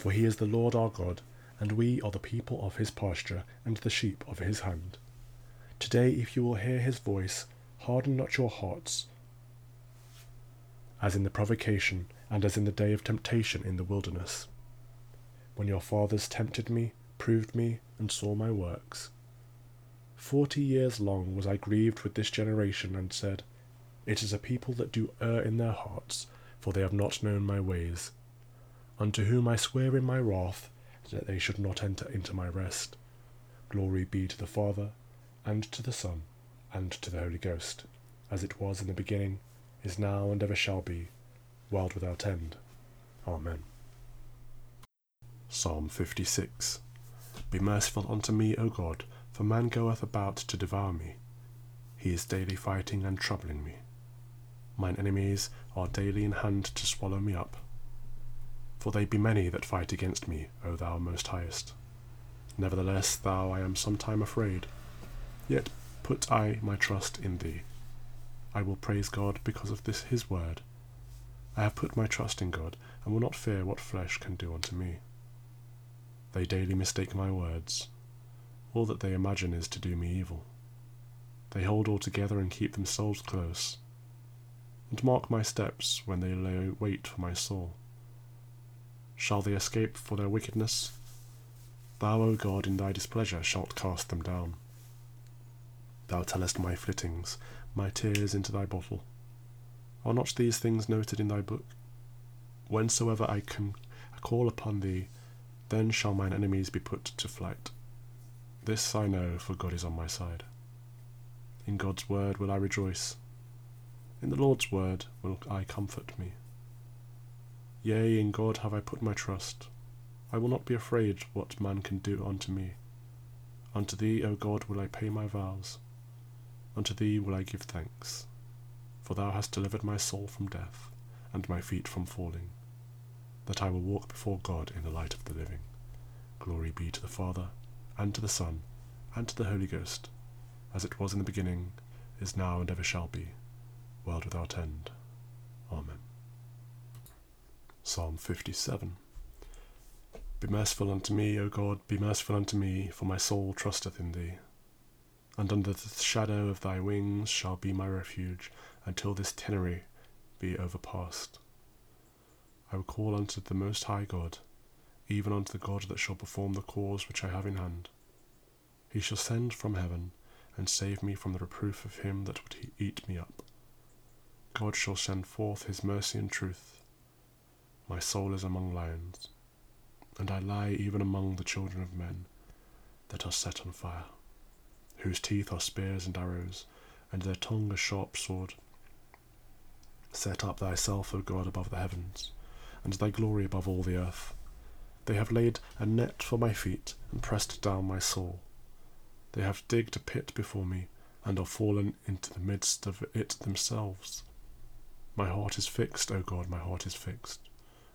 For he is the Lord our God, and we are the people of his pasture and the sheep of his hand. Today, if you will hear his voice, harden not your hearts, as in the provocation and as in the day of temptation in the wilderness, when your fathers tempted me, proved me, and saw my works. Forty years long was I grieved with this generation, and said, It is a people that do err in their hearts, for they have not known my ways unto whom I swear in my wrath that they should not enter into my rest. Glory be to the Father, and to the Son, and to the Holy Ghost, as it was in the beginning, is now, and ever shall be, world without end. Amen. Psalm 56 Be merciful unto me, O God, for man goeth about to devour me. He is daily fighting and troubling me. Mine enemies are daily in hand to swallow me up for they be many that fight against me, O thou most highest. Nevertheless, thou I am sometime afraid, yet put I my trust in thee. I will praise God because of this his word. I have put my trust in God, and will not fear what flesh can do unto me. They daily mistake my words. All that they imagine is to do me evil. They hold all together and keep themselves close, and mark my steps when they lay wait for my soul. Shall they escape for their wickedness? Thou, O God, in thy displeasure shalt cast them down. Thou tellest my flittings, my tears into thy bottle. Are not these things noted in thy book? Whensoever I can call upon thee, then shall mine enemies be put to flight. This I know, for God is on my side. In God's word will I rejoice. In the Lord's word will I comfort me. Yea, in God have I put my trust. I will not be afraid what man can do unto me. Unto thee, O God, will I pay my vows. Unto thee will I give thanks. For thou hast delivered my soul from death, and my feet from falling, that I will walk before God in the light of the living. Glory be to the Father, and to the Son, and to the Holy Ghost, as it was in the beginning, is now, and ever shall be, world without end. Psalm 57 Be merciful unto me, O God, be merciful unto me, for my soul trusteth in thee. And under the shadow of thy wings shall be my refuge, until this tyranny be overpast. I will call unto the Most High God, even unto the God that shall perform the cause which I have in hand. He shall send from heaven, and save me from the reproof of him that would eat me up. God shall send forth his mercy and truth my soul is among lions, and I lie even among the children of men that are set on fire, whose teeth are spears and arrows, and their tongue a sharp sword. Set up thyself, O God, above the heavens, and thy glory above all the earth. They have laid a net for my feet, and pressed down my soul. They have digged a pit before me, and are fallen into the midst of it themselves. My heart is fixed, O God, my heart is fixed.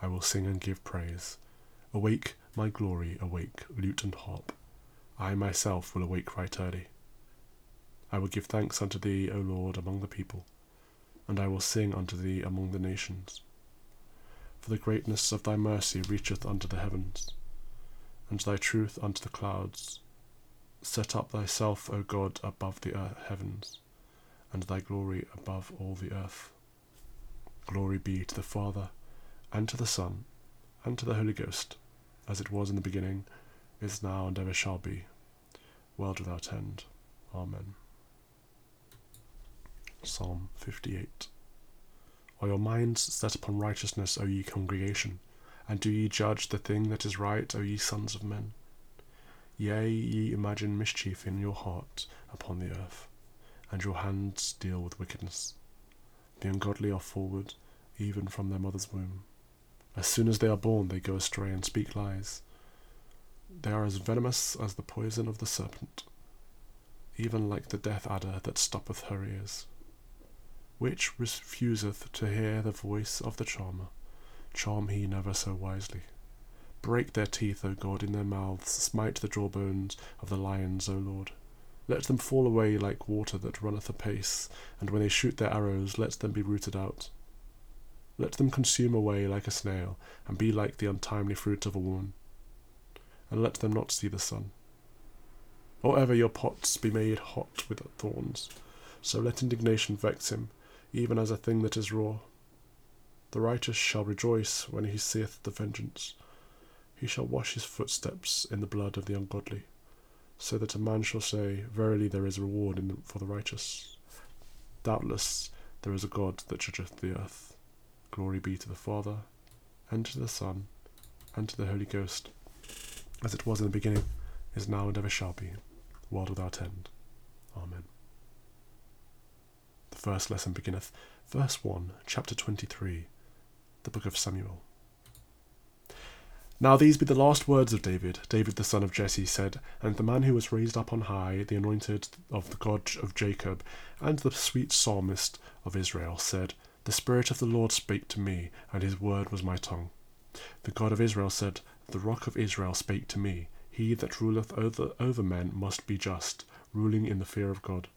I will sing and give praise. Awake, my glory, awake, lute and harp. I myself will awake right early. I will give thanks unto thee, O Lord, among the people, and I will sing unto thee among the nations. For the greatness of thy mercy reacheth unto the heavens, and thy truth unto the clouds. Set up thyself, O God, above the earth, heavens, and thy glory above all the earth. Glory be to the Father, and to the Son, and to the Holy Ghost, as it was in the beginning, is now, and ever shall be, world without end. Amen. Psalm 58 Are your minds set upon righteousness, O ye congregation? And do ye judge the thing that is right, O ye sons of men? Yea, ye imagine mischief in your heart upon the earth, and your hands deal with wickedness. The ungodly are forward, even from their mother's womb. As soon as they are born, they go astray and speak lies. They are as venomous as the poison of the serpent, even like the death adder that stoppeth her ears. Which refuseth to hear the voice of the charmer, charm he never so wisely. Break their teeth, O God, in their mouths, smite the jawbones of the lions, O Lord. Let them fall away like water that runneth apace, and when they shoot their arrows, let them be rooted out. Let them consume away like a snail, and be like the untimely fruit of a woman. And let them not see the sun. Or ever your pots be made hot with thorns, so let indignation vex him, even as a thing that is raw. The righteous shall rejoice when he seeth the vengeance. He shall wash his footsteps in the blood of the ungodly, so that a man shall say, Verily there is reward for the righteous. Doubtless there is a God that judgeth the earth. Glory be to the Father, and to the Son, and to the Holy Ghost, as it was in the beginning, is now, and ever shall be, world without end. Amen. The first lesson beginneth, verse 1, chapter 23, the book of Samuel. Now these be the last words of David. David the son of Jesse said, And the man who was raised up on high, the anointed of the God of Jacob, and the sweet psalmist of Israel, said, the Spirit of the Lord spake to me, and his word was my tongue. The God of Israel said, The rock of Israel spake to me. He that ruleth over, over men must be just, ruling in the fear of God.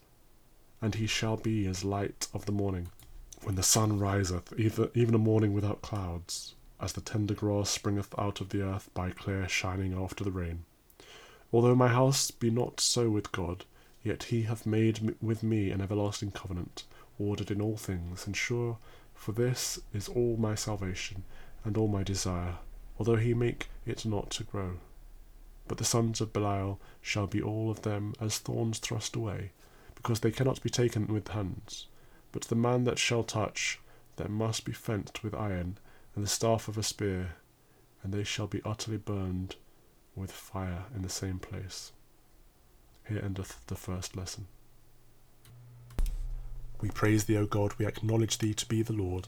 And he shall be as light of the morning, when the sun riseth, even a morning without clouds, as the tender grass springeth out of the earth by clear shining after the rain. Although my house be not so with God, yet he hath made with me an everlasting covenant ordered in all things, and sure for this is all my salvation and all my desire, although he make it not to grow. But the sons of Belial shall be all of them as thorns thrust away, because they cannot be taken with hands. But the man that shall touch them must be fenced with iron and the staff of a spear, and they shall be utterly burned with fire in the same place. Here endeth the first lesson. We praise thee, O God, we acknowledge thee to be the Lord.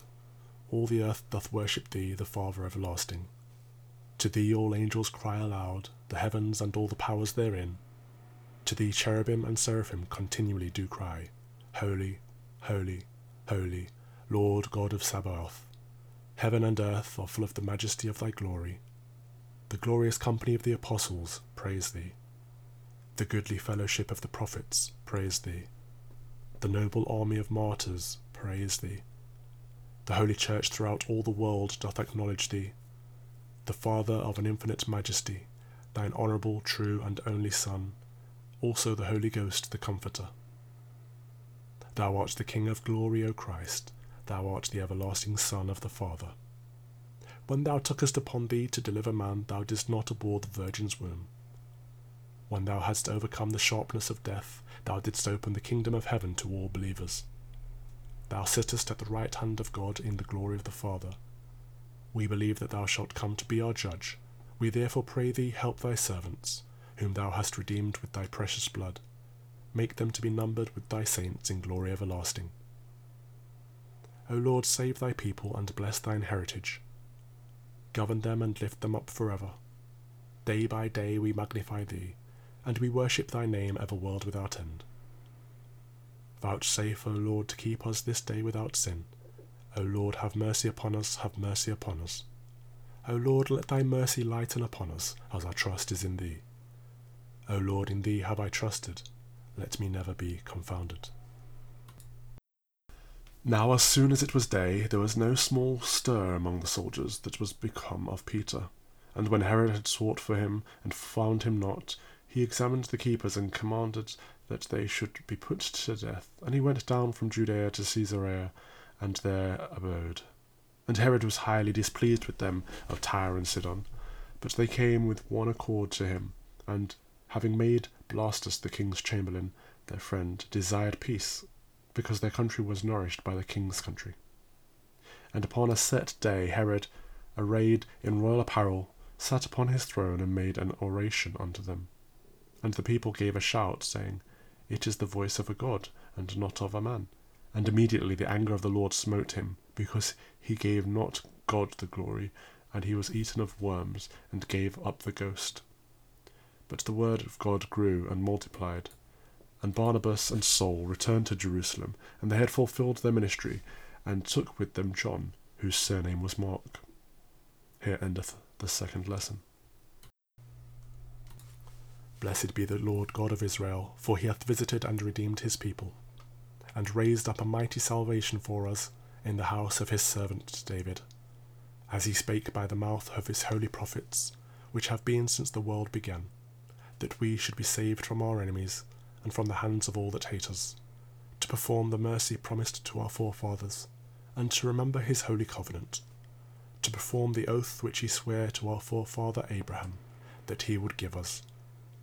All the earth doth worship thee, the Father everlasting. To thee all angels cry aloud, the heavens and all the powers therein. To thee cherubim and seraphim continually do cry, Holy, holy, holy, Lord God of Sabaoth. Heaven and earth are full of the majesty of thy glory. The glorious company of the apostles praise thee. The goodly fellowship of the prophets praise thee. The noble army of martyrs praise thee. The holy church throughout all the world doth acknowledge thee, the Father of an infinite majesty, thine honourable, true, and only Son, also the Holy Ghost, the Comforter. Thou art the King of glory, O Christ, thou art the everlasting Son of the Father. When thou tookest upon thee to deliver man, thou didst not abhor the Virgin's womb. When thou hadst overcome the sharpness of death, thou didst open the kingdom of heaven to all believers. Thou sittest at the right hand of God in the glory of the Father. We believe that thou shalt come to be our judge. We therefore pray thee, help thy servants, whom thou hast redeemed with thy precious blood. Make them to be numbered with thy saints in glory everlasting. O Lord, save thy people and bless thine heritage. Govern them and lift them up forever. Day by day we magnify thee and we worship thy name ever world without end. Vouchsafe, O Lord, to keep us this day without sin. O Lord, have mercy upon us, have mercy upon us. O Lord, let thy mercy lighten upon us, as our trust is in thee. O Lord, in thee have I trusted, let me never be confounded. Now, as soon as it was day, there was no small stir among the soldiers that was become of Peter. And when Herod had sought for him, and found him not, he examined the keepers and commanded that they should be put to death. And he went down from Judea to Caesarea, and there abode. And Herod was highly displeased with them of Tyre and Sidon. But they came with one accord to him, and, having made Blastus the king's chamberlain their friend, desired peace, because their country was nourished by the king's country. And upon a set day Herod, arrayed in royal apparel, sat upon his throne and made an oration unto them. And the people gave a shout, saying, It is the voice of a god, and not of a man. And immediately the anger of the Lord smote him, because he gave not God the glory, and he was eaten of worms, and gave up the ghost. But the word of God grew and multiplied. And Barnabas and Saul returned to Jerusalem, and they had fulfilled their ministry, and took with them John, whose surname was Mark. Here endeth the second lesson. Blessed be the Lord God of Israel, for he hath visited and redeemed his people, and raised up a mighty salvation for us in the house of his servant David, as he spake by the mouth of his holy prophets, which have been since the world began, that we should be saved from our enemies and from the hands of all that hate us, to perform the mercy promised to our forefathers, and to remember his holy covenant, to perform the oath which he sware to our forefather Abraham, that he would give us,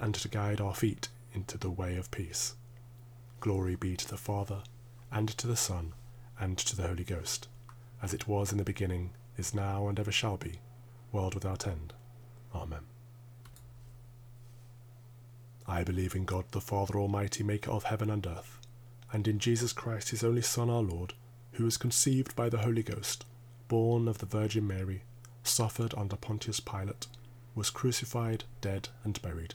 and to guide our feet into the way of peace. Glory be to the Father, and to the Son, and to the Holy Ghost, as it was in the beginning, is now, and ever shall be, world without end. Amen. I believe in God the Father Almighty, maker of heaven and earth, and in Jesus Christ, his only Son, our Lord, who was conceived by the Holy Ghost, born of the Virgin Mary, suffered under Pontius Pilate, was crucified, dead, and buried.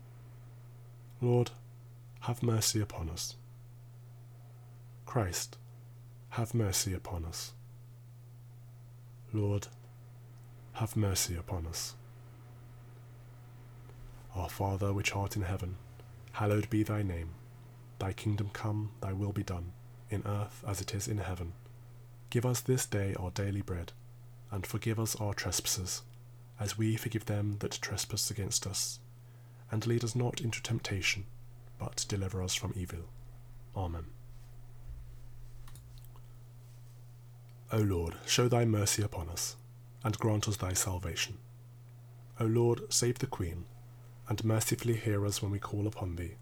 Lord, have mercy upon us. Christ, have mercy upon us. Lord, have mercy upon us. Our Father which art in heaven, Hallowed be thy name. Thy kingdom come, thy will be done, in earth as it is in heaven. Give us this day our daily bread, and forgive us our trespasses, as we forgive them that trespass against us. And lead us not into temptation, but deliver us from evil. Amen. O Lord, show thy mercy upon us, and grant us thy salvation. O Lord, save the Queen and mercifully hear us when we call upon thee.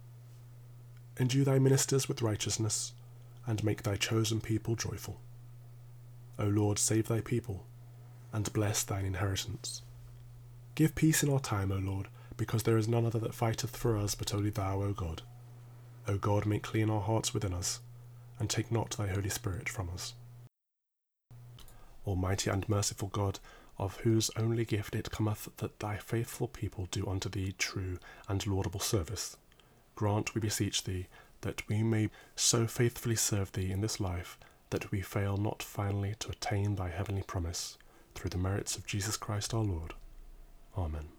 Endue thy ministers with righteousness, and make thy chosen people joyful. O Lord, save thy people, and bless thine inheritance. Give peace in our time, O Lord, because there is none other that fighteth for us but only thou, O God. O God, make clean our hearts within us, and take not thy Holy Spirit from us. Almighty and merciful God, of whose only gift it cometh that thy faithful people do unto thee true and laudable service. Grant, we beseech thee, that we may so faithfully serve thee in this life that we fail not finally to attain thy heavenly promise, through the merits of Jesus Christ our Lord. Amen.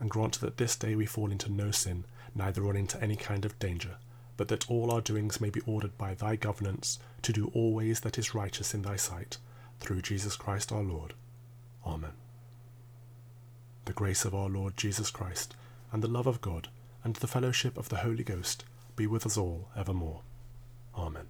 and grant that this day we fall into no sin, neither run into any kind of danger but that all our doings may be ordered by thy governance to do always that is righteous in thy sight, through Jesus Christ our Lord. Amen. the grace of our Lord Jesus Christ, and the love of God, and the fellowship of the Holy Ghost be with us all evermore. Amen.